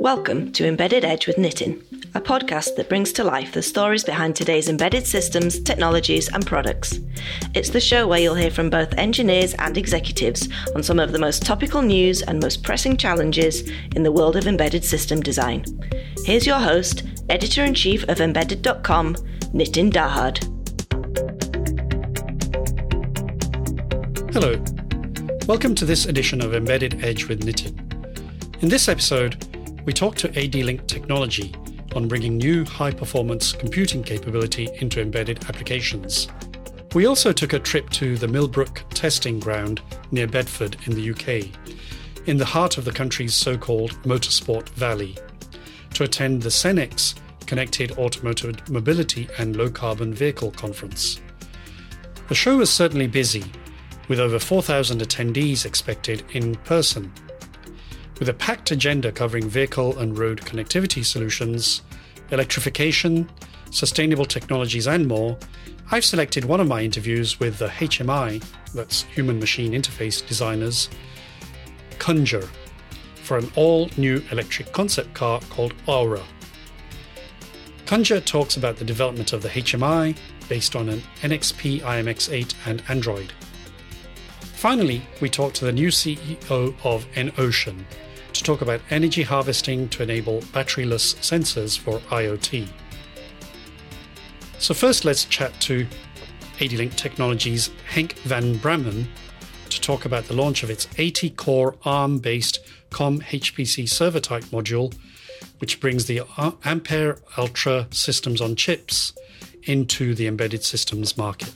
Welcome to Embedded Edge with Nitin, a podcast that brings to life the stories behind today's embedded systems, technologies, and products. It's the show where you'll hear from both engineers and executives on some of the most topical news and most pressing challenges in the world of embedded system design. Here's your host, editor in chief of embedded.com, Nitin Dahad. Hello. Welcome to this edition of Embedded Edge with Nitin. In this episode, we talk to AD-Link Technology on bringing new high-performance computing capability into embedded applications. We also took a trip to the Millbrook testing ground near Bedford in the UK, in the heart of the country's so-called Motorsport Valley, to attend the CENEX Connected Automotive Mobility and Low Carbon Vehicle Conference. The show was certainly busy, with over 4,000 attendees expected in person with a packed agenda covering vehicle and road connectivity solutions, electrification, sustainable technologies, and more, I've selected one of my interviews with the HMI, that's Human Machine Interface designers, Conjure, for an all new electric concept car called Aura. Conjure talks about the development of the HMI based on an NXP IMX8 and Android. Finally, we talk to the new CEO of EnOcean, to talk about energy harvesting to enable batteryless sensors for IoT. So, first, let's chat to AD-Link Technologies' Henk van Brammen to talk about the launch of its 80 core ARM based COM HPC server type module, which brings the Ampere Altra systems on chips into the embedded systems market.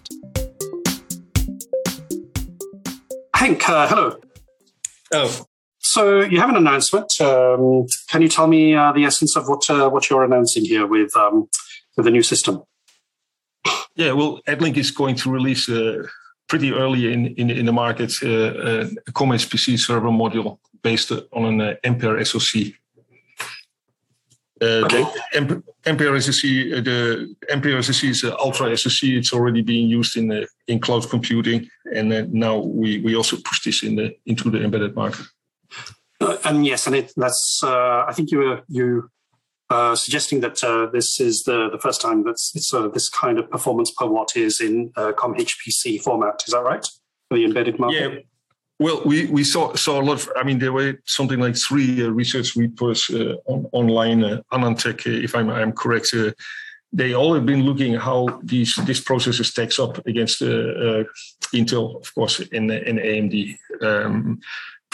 Henk, uh, hello. Oh, so you have an announcement. Um, can you tell me uh, the essence of what uh, what you're announcing here with um, with the new system? Yeah, well, AD-Link is going to release uh, pretty early in in, in the market uh, uh, a COM HPC server module based on an uh, Ampere SoC. okay. The Ampere SoC, the Ampere SoC is an Altra SoC. It's already being used in in cloud computing, and now we we also push this in the into the embedded market. Uh, and yes, and it, that's uh, I think you were you uh, suggesting that uh, this is the the first time that it's uh, this kind of performance per watt is in uh, COM HPC format. Is that right for the embedded market? Yeah. Well, we, we saw saw a lot of. I mean, there were something like three research report on, online. Uh, AnandTech, if I'm I'm correct, they all have been looking how these this processor stacks up against Intel, of course, and, and AMD. Um,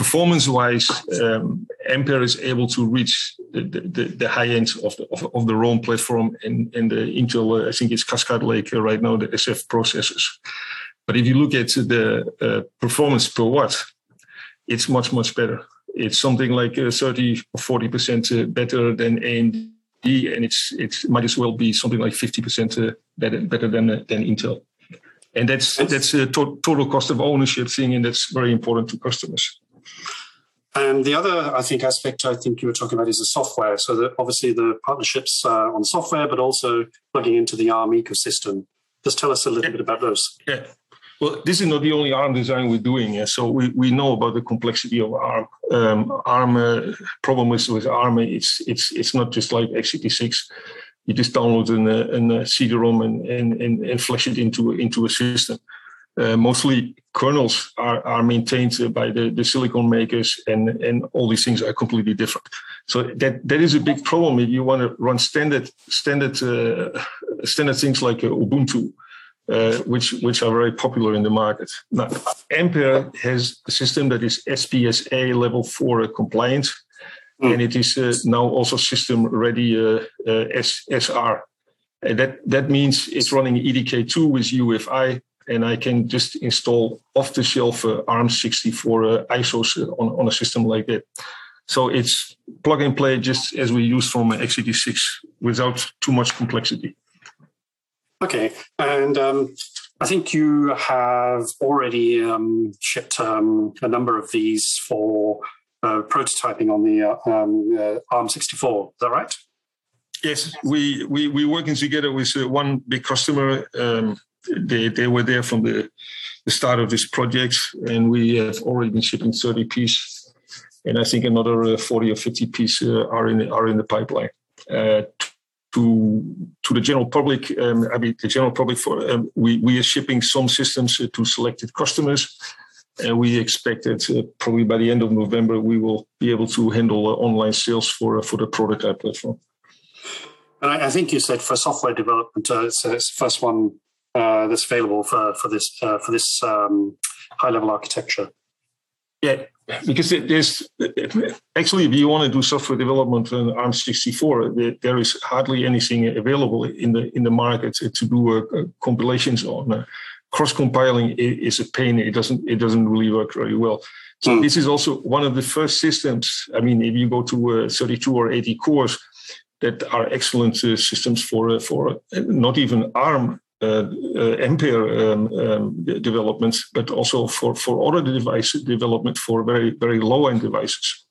performance wise, um, Ampere is able to reach the, the, the high end of the, of, of the Rome platform and, and the Intel, uh, I think it's Cascade Lake uh, right now, the SF processors. But if you look at the uh, performance per watt, it's much, much better. It's something like uh, 30 or 40% uh, better than AMD, and it's it might as well be something like 50% uh, better, better than, than Intel. And that's that's a to- total cost of ownership thing, and that's very important to customers. And the other, I think, aspect I think you were talking about is the software. So that obviously the partnerships uh, on software, but also plugging into the ARM ecosystem. Just tell us a little yeah. bit about those. Yeah. Well, this is not the only ARM design we're doing. Yeah? So we, we know about the complexity of ARM. Um, ARM uh, problem is with ARM, it's it's it's not just like x86. You just download an, uh, an uh, CD-ROM and, and, and, and flash it into into a system. Uh, mostly kernels are, are maintained by the, the silicon makers and, and all these things are completely different. So that, that is a big problem if you want to run standard standard uh, standard things like uh, Ubuntu, uh, which which are very popular in the market. Now, Ampere has a system that is SBSA level four compliant, mm. and it is uh, now also system ready uh, SR. And that that means it's running EDK2 with UEFI and I can just install off-the-shelf uh, ARM64 uh, ISOs on, on a system like that. So it's plug and play, just as we use from x86, without too much complexity. Okay, and um, I think you have already um, shipped um, a number of these for uh, prototyping on the uh, um, uh, ARM64. Is that right? Yes, we we we working together with uh, one big customer um, they, they were there from the, the start of this project, and we have already been shipping 30 pieces. and I think another 40 or 50 pieces are in are in the pipeline to to the general public. Um, I mean, the general public for um, we we are shipping some systems uh, to selected customers, and we expect that uh, probably by the end of November we will be able to handle uh, online sales for uh, for the prototype platform. And I, think you said for software development, uh, it's, the first one uh, that's available for for this for this um, high level architecture. Yeah, because there's actually if you want to do software development on ARM64, there is hardly anything available in the in the market to do uh, compilations on. Uh, cross compiling is a pain. It doesn't it doesn't really work very well. So mm. this is also one of the first systems. I mean, if you go to uh, 32 or 80 cores, that are excellent uh, systems for uh, for uh, not even ARM uh, uh, Ampere um, um, developments, but also for, for other device development for very, very low end devices.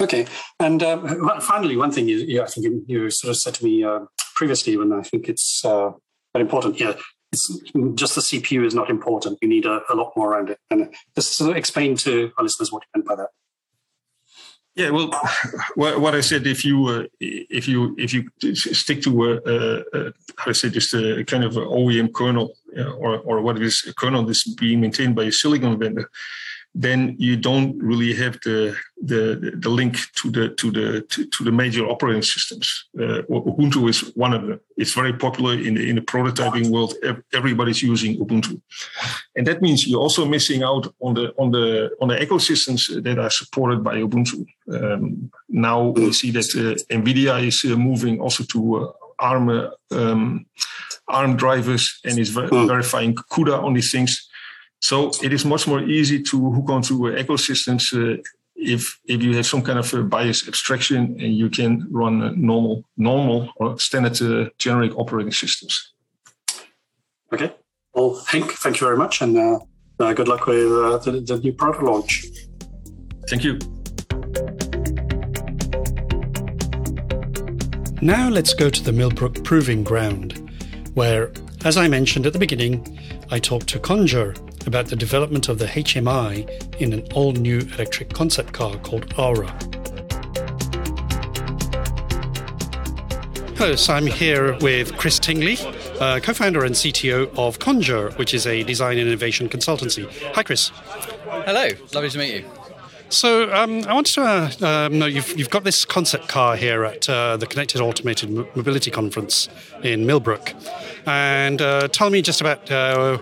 Okay. And um, finally, one thing you, I think you, sort of said to me uh, previously, and I think it's uh, very important. Yeah, it's just the CPU is not important. You need a, a lot more around it. And just of explain to our listeners what you meant by that. Yeah, well, what I said, if you uh, if you if you stick to a, a, a how to say just uh, a kind of OEM kernel uh, or or what is a kernel that's being maintained by a silicon vendor, then you don't really have the the, the link to the to the to, to the major operating systems. Uh, Ubuntu is one of them. It's very popular in the in the prototyping world. Everybody's using Ubuntu, and that means you're also missing out on the on the on the ecosystems that are supported by Ubuntu. Um, now we see that uh, NVIDIA is uh, moving also to uh, ARM um, ARM drivers and is ver- hmm. verifying CUDA on these things. So it is much more easy to hook onto ecosystems uh, if if you have some kind of BIOS abstraction and you can run normal normal or standard uh, generic operating systems. Okay. Well, Henk, thank you very much, and uh, uh, good luck with uh, the, the new product launch. Thank you. Now let's go to the Millbrook Proving Ground, where, as I mentioned at the beginning, I talked to Conjure, about the development of the HMI in an all new electric concept car called Aura. Hello, so I'm here with Chris Tingley, uh, co founder and CTO of Conjure, which is a design and innovation consultancy. Hi, Chris. Hello, lovely to meet you. So um, I wanted to uh, um, know you've, you've got this concept car here at uh, the Connected Automated Mobility Conference in Millbrook, and uh, tell me just about uh,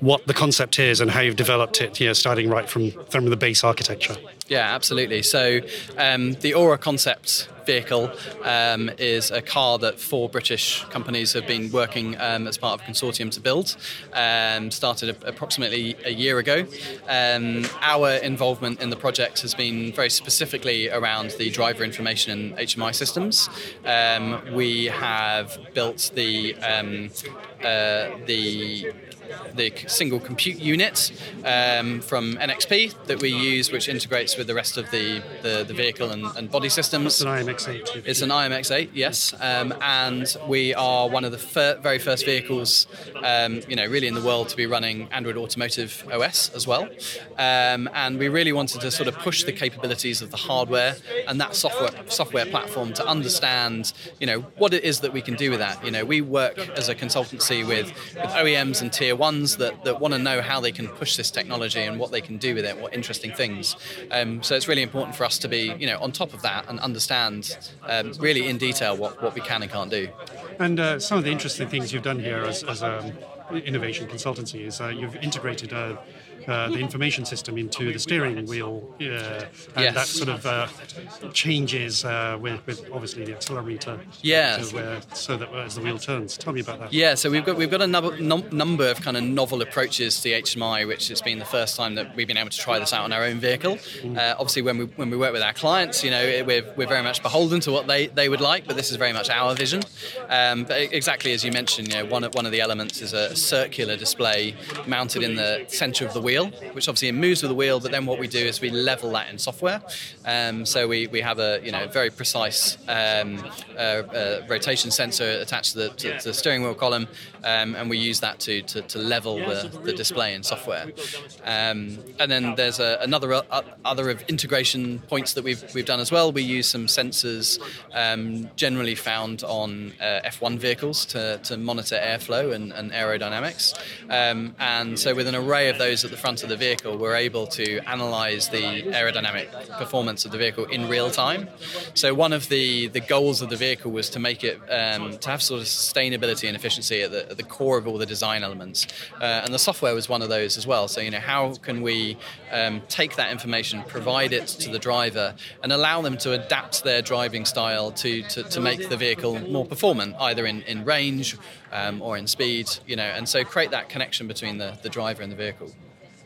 what the concept is and how you've developed it, you know, starting right from, from the base architecture. Yeah, absolutely. So um, the Aura concept vehicle um, is a car that four British companies have been working um, as part of a consortium to build. Um, started a, approximately a year ago. Um, our involvement in the project has been very specifically around the driver information and HMI systems. Um, we have built the uh, the the single compute unit um, from NXP that we use, which integrates with the rest of the, the, the vehicle and, and, body systems. It's an IMX8. It's an IMX8, yes. Um, and we are one of the fir- very first vehicles, um, you know, really in the world to be running Android Automotive OS as well. Um, and we really wanted to sort of push the capabilities of the hardware and that software software platform to understand, you know, what it is that we can do with that. You know, we work as a consultancy with, with OEMs and tier ones that, that want to know how they can push this technology and what they can do with it, what interesting things. Um, so it's really important for us to be, you know, on top of that and understand um, really in detail what, what we can and can't do. And uh, some of the interesting things you've done here as, as an innovation consultancy is uh, you've integrated uh, uh, the information system into the steering wheel, uh, and yes. that sort of uh, changes uh, with, with, obviously the accelerometer. Yeah. So that as the wheel turns. Tell me about that. Yeah. So we've got we've got a number, number of kind of novel approaches to the HMI, which has been the first time that we've been able to try this out on our own vehicle. Mm. Uh, obviously, when we when we work with our clients, you know, we're, we're very much beholden to what they, they would like, but this is very much our vision. Um, but exactly as you mentioned, you know, one of, one of the elements is a circular display mounted in the centre of the wheel wheel, which obviously moves with the wheel. But then what we do is we level that in software. Um, so we, we have a you know very precise um, uh, uh, rotation sensor attached to the, to, to the, steering wheel column, um, and we use that to, to, to level the, the, display in software. Um, and then there's a, another uh, other of integration points that we've we've done as well. We use some sensors um, generally found on uh, F1 vehicles to, to monitor airflow and, and aerodynamics. Um, and so, with an array of those at the front of the vehicle, we're able to analyze the aerodynamic performance of the vehicle in real time. So, one of the, the goals of the vehicle was to make it um, to have sort of sustainability and efficiency at the, at the core of all the design elements. Uh, and the software was one of those as well. So, you know, how can we um, take that information, provide it to the driver, and allow them to adapt their driving style to, to, to make the vehicle more performant, either in, in range um, or in speed, you know, and so create that connection between the, the driver and the vehicle.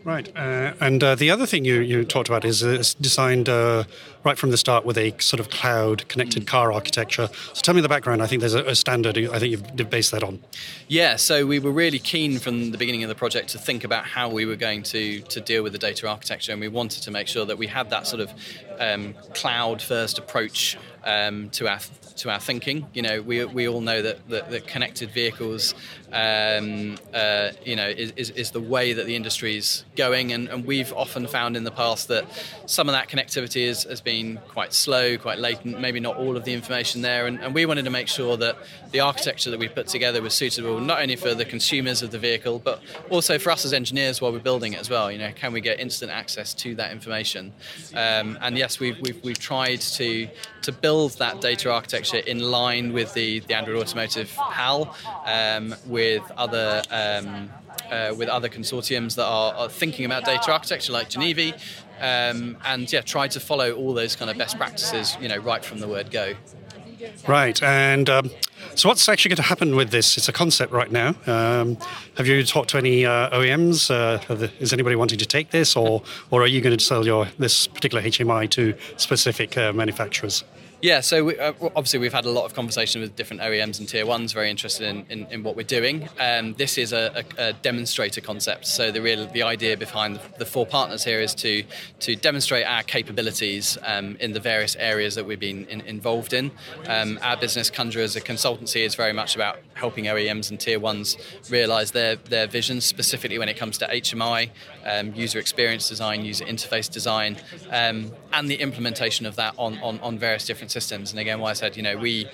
Right. Uh, and uh, the other thing you, you talked about is uh, designed uh, right from the start with a sort of cloud connected mm. car architecture. So tell me the background. I think there's a, a, standard I think you've based that on. Yeah. So we were really keen from the beginning of the project to think about how we were going to, to deal with the data architecture. And we wanted to make sure that we had that sort of um, cloud first approach um, to our to our thinking. You know, we, we all know that, that, that connected vehicles, um, uh, you know, is, is, is, the way that the industry is going. And, and, we've often found in the past that some of that connectivity is, has been quite slow, quite latent, maybe not all of the information there. And, and we wanted to make sure that the architecture that we put together was suitable not only for the consumers of the vehicle, but also for us as engineers while we're building it as well. You know, can we get instant access to that information? Um, and yes, we've, we've, we've tried to, to build that data architecture in line with the, the Android Automotive HAL, um, with other um, uh, with other consortiums that are, are, thinking about data architecture like GENIVI, um, and yeah, try to follow all those kind of best practices, you know, right from the word go. Right, and um, so what's actually going to happen with this? It's a concept right now. Um, have you talked to any uh, OEMs? Uh, is anybody wanting to take this, or or are you going to sell your this particular HMI to specific uh, manufacturers? Yeah, so we, uh, obviously we've had a lot of conversation with different OEMs and tier ones, very interested in, in, in what we're doing. Um, this is a, a, a, demonstrator concept. So the real the idea behind the, four partners here is to to demonstrate our capabilities um, in the various areas that we've been in, involved in. Um, our business, Conjure as a consultancy, is very much about helping OEMs and tier ones realise their their visions, specifically when it comes to HMI, um, user experience design, user interface design, um, and the implementation of that on, on, on various different systems. And again, why I said, you know, we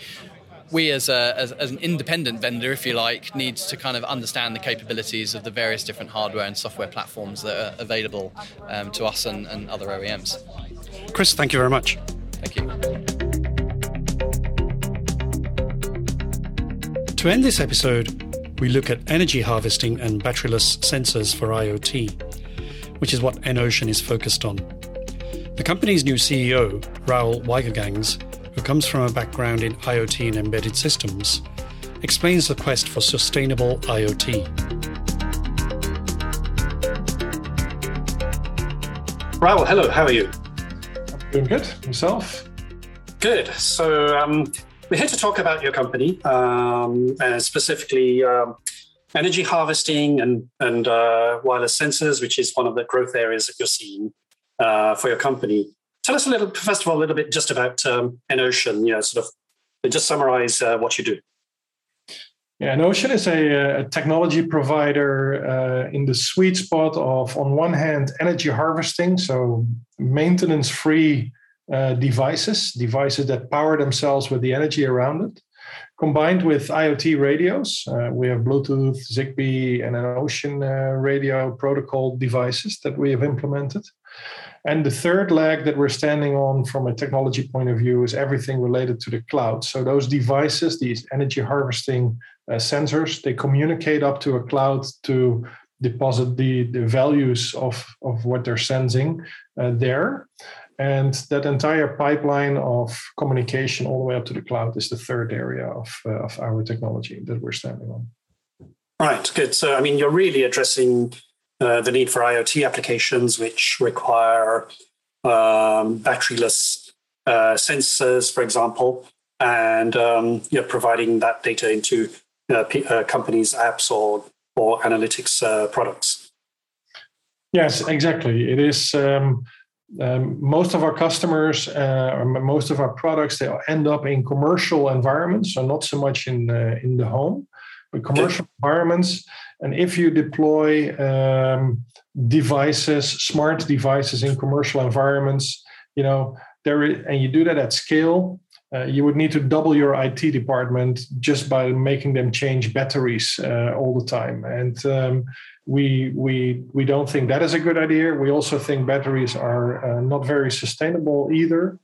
we as, a, as, as, an independent vendor, if you like, needs to kind of understand the capabilities of the various different hardware and software platforms that are available um, to us and, and other OEMs. Chris, thank you very much. Thank you. To end this episode, we look at energy harvesting and batteryless sensors for IoT, which is what EnOcean is focused on. The company's new CEO, Raoul Wijgergangs, comes from a background in IoT and embedded systems, explains the quest for sustainable IoT. Rahul, hello, how are you? I'm doing good. myself. Good. So, um, we're here to talk about your company, um, and specifically um, energy harvesting and, and uh, wireless sensors, which is one of the growth areas that you're seeing uh, for your company. Tell us a little, first of all, a little bit just about um, EnOcean, you know, sort of just summarize uh, what you do. Yeah, EnOcean is a, a technology provider uh, in the sweet spot of, on one hand, energy harvesting, so maintenance free uh, devices, devices that power themselves with the energy around it, combined with IoT radios. Uh, we have Bluetooth, Zigbee, and EnOcean uh, radio protocol devices that we have implemented. And the third leg that we're standing on from a technology point of view is everything related to the cloud. So those devices, these energy harvesting uh, sensors, they communicate up to a cloud to deposit the, the values of, of what they're sensing uh, there. And that entire pipeline of communication all the way up to the cloud is the third area of, uh, of our technology that we're standing on. Right, good. So, I mean, you're really addressing uh, the need for IoT applications, which require um, batteryless uh, sensors, for example, and um, you're providing that data into uh, p- uh, companies' apps or or analytics uh, products. Yes, exactly. It is. Um, um, most of our customers, uh, most of our products, they end up in commercial environments, so not so much in uh, in the home, but commercial environments. And if you deploy um, devices, smart devices in commercial environments, you know there is, and you do that at scale, uh, you would need to double your IT department just by making them change batteries uh, all the time. And um, we we we don't think that is a good idea. We also think batteries are uh, not very sustainable either.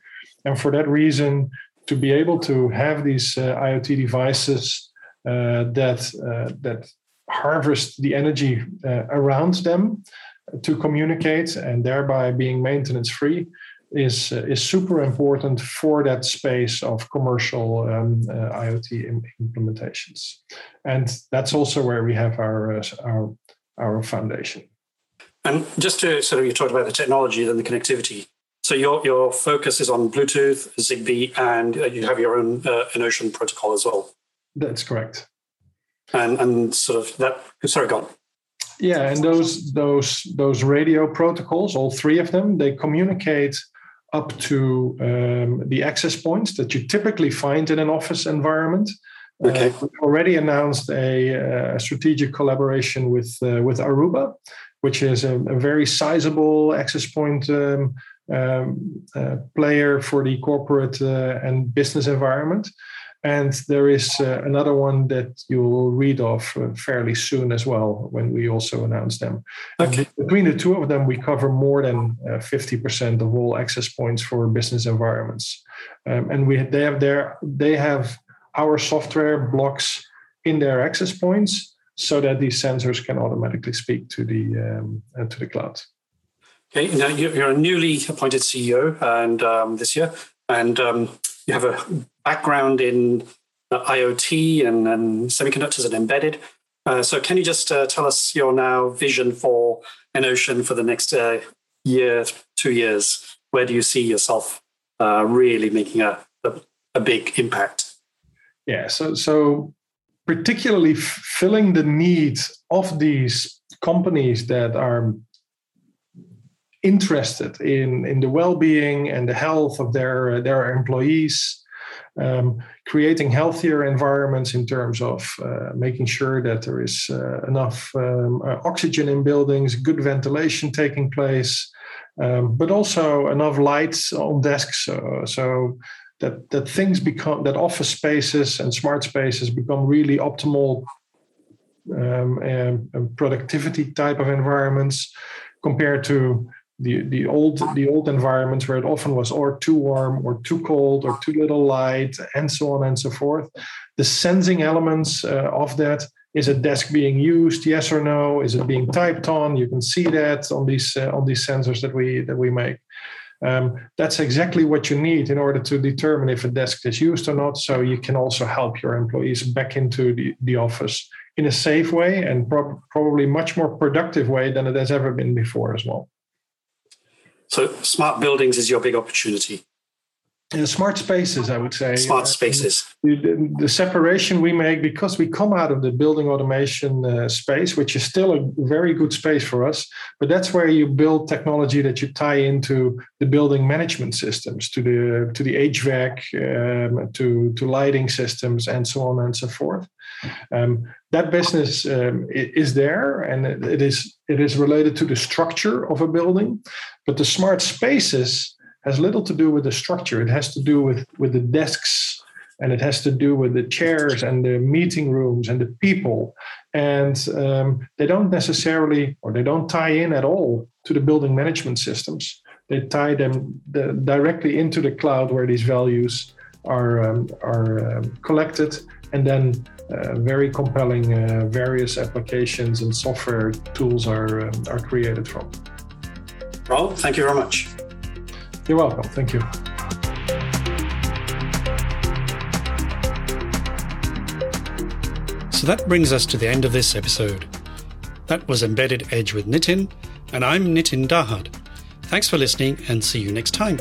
And for that reason, to be able to have these uh, IoT devices uh, that uh, that harvest the energy around them to communicate and thereby being maintenance free is uh, is super important for that space of commercial um, uh, IoT Im- implementations, and that's also where we have our uh, our our foundation. And just to sort of you talked about the technology and the connectivity. So your your focus is on Bluetooth, Zigbee, and uh, you have your own uh, Enocean protocol as well. That's correct. And and sort of that. Sorry, go on. Yeah, and those those those radio protocols, all three of them, they communicate up to um, the access points that you typically find in an office environment. Uh, okay. Uh, we already announced a, a strategic collaboration with uh, with Aruba, which is a, a very sizable access point um, um, uh, player for the corporate uh, and business environment. And there is uh, another one that you'll read of uh, fairly soon as well when we also announce them. Okay. between the two of them, we cover more than uh, 50% of all access points for business environments. Um, and we they have their they have our software blocks in their access points so that these sensors can automatically speak to the um, uh, to the cloud. Okay, now you're a newly appointed CEO, and um, this year, and um, you have a background in uh, IoT and, and, semiconductors and embedded. Uh, so, can you just uh, tell us your now vision for Enocean for the next uh, year, two years? Where do you see yourself uh, really making a, a, a, big impact? Yeah, so so particularly f- filling the needs of these companies that are interested in in the well-being and the health of their their employees um, creating healthier environments in terms of uh, making sure that there is uh, enough um, uh, oxygen in buildings, good ventilation taking place, um, but also enough lights on desks so, so that, that things become, that office spaces and smart spaces become really optimal um, and, and productivity type of environments compared to the the old the old environments where it often was or too warm or too cold or too little light and so on and so forth. The sensing elements uh, of that is a desk being used yes or no? Is it being typed on? You can see that on these uh, on these sensors that we that we make. Um, that's exactly what you need in order to determine if a desk is used or not so you can also help your employees back into the, the office in a safe way and pro- probably much more productive way than it has ever been before as well so smart buildings is your big opportunity. Smart spaces, I would say. Smart spaces. The, the, separation we make because we come out of the building automation uh, space, which is still a very good space for us, but that's where you build technology that you tie into the building management systems, to the to the HVAC, um, to to lighting systems, and so on and so forth. Um, that business um, is there, and it is it is related to the structure of a building, but the smart spaces has little to do with the structure. It has to do with with the desks, and it has to do with the chairs and the meeting rooms and the people, and um, they don't necessarily or they don't tie in at all to the building management systems. They tie them the, directly into the cloud where these values are um, are um, collected and then uh, very compelling uh, various applications and software tools are, um, are created from. Well, thank you very much. You're welcome. Thank you. So that brings us to the end of this episode. That was Embedded Edge with Nitin, and I'm Nitin Dahad. Thanks for listening and see you next time.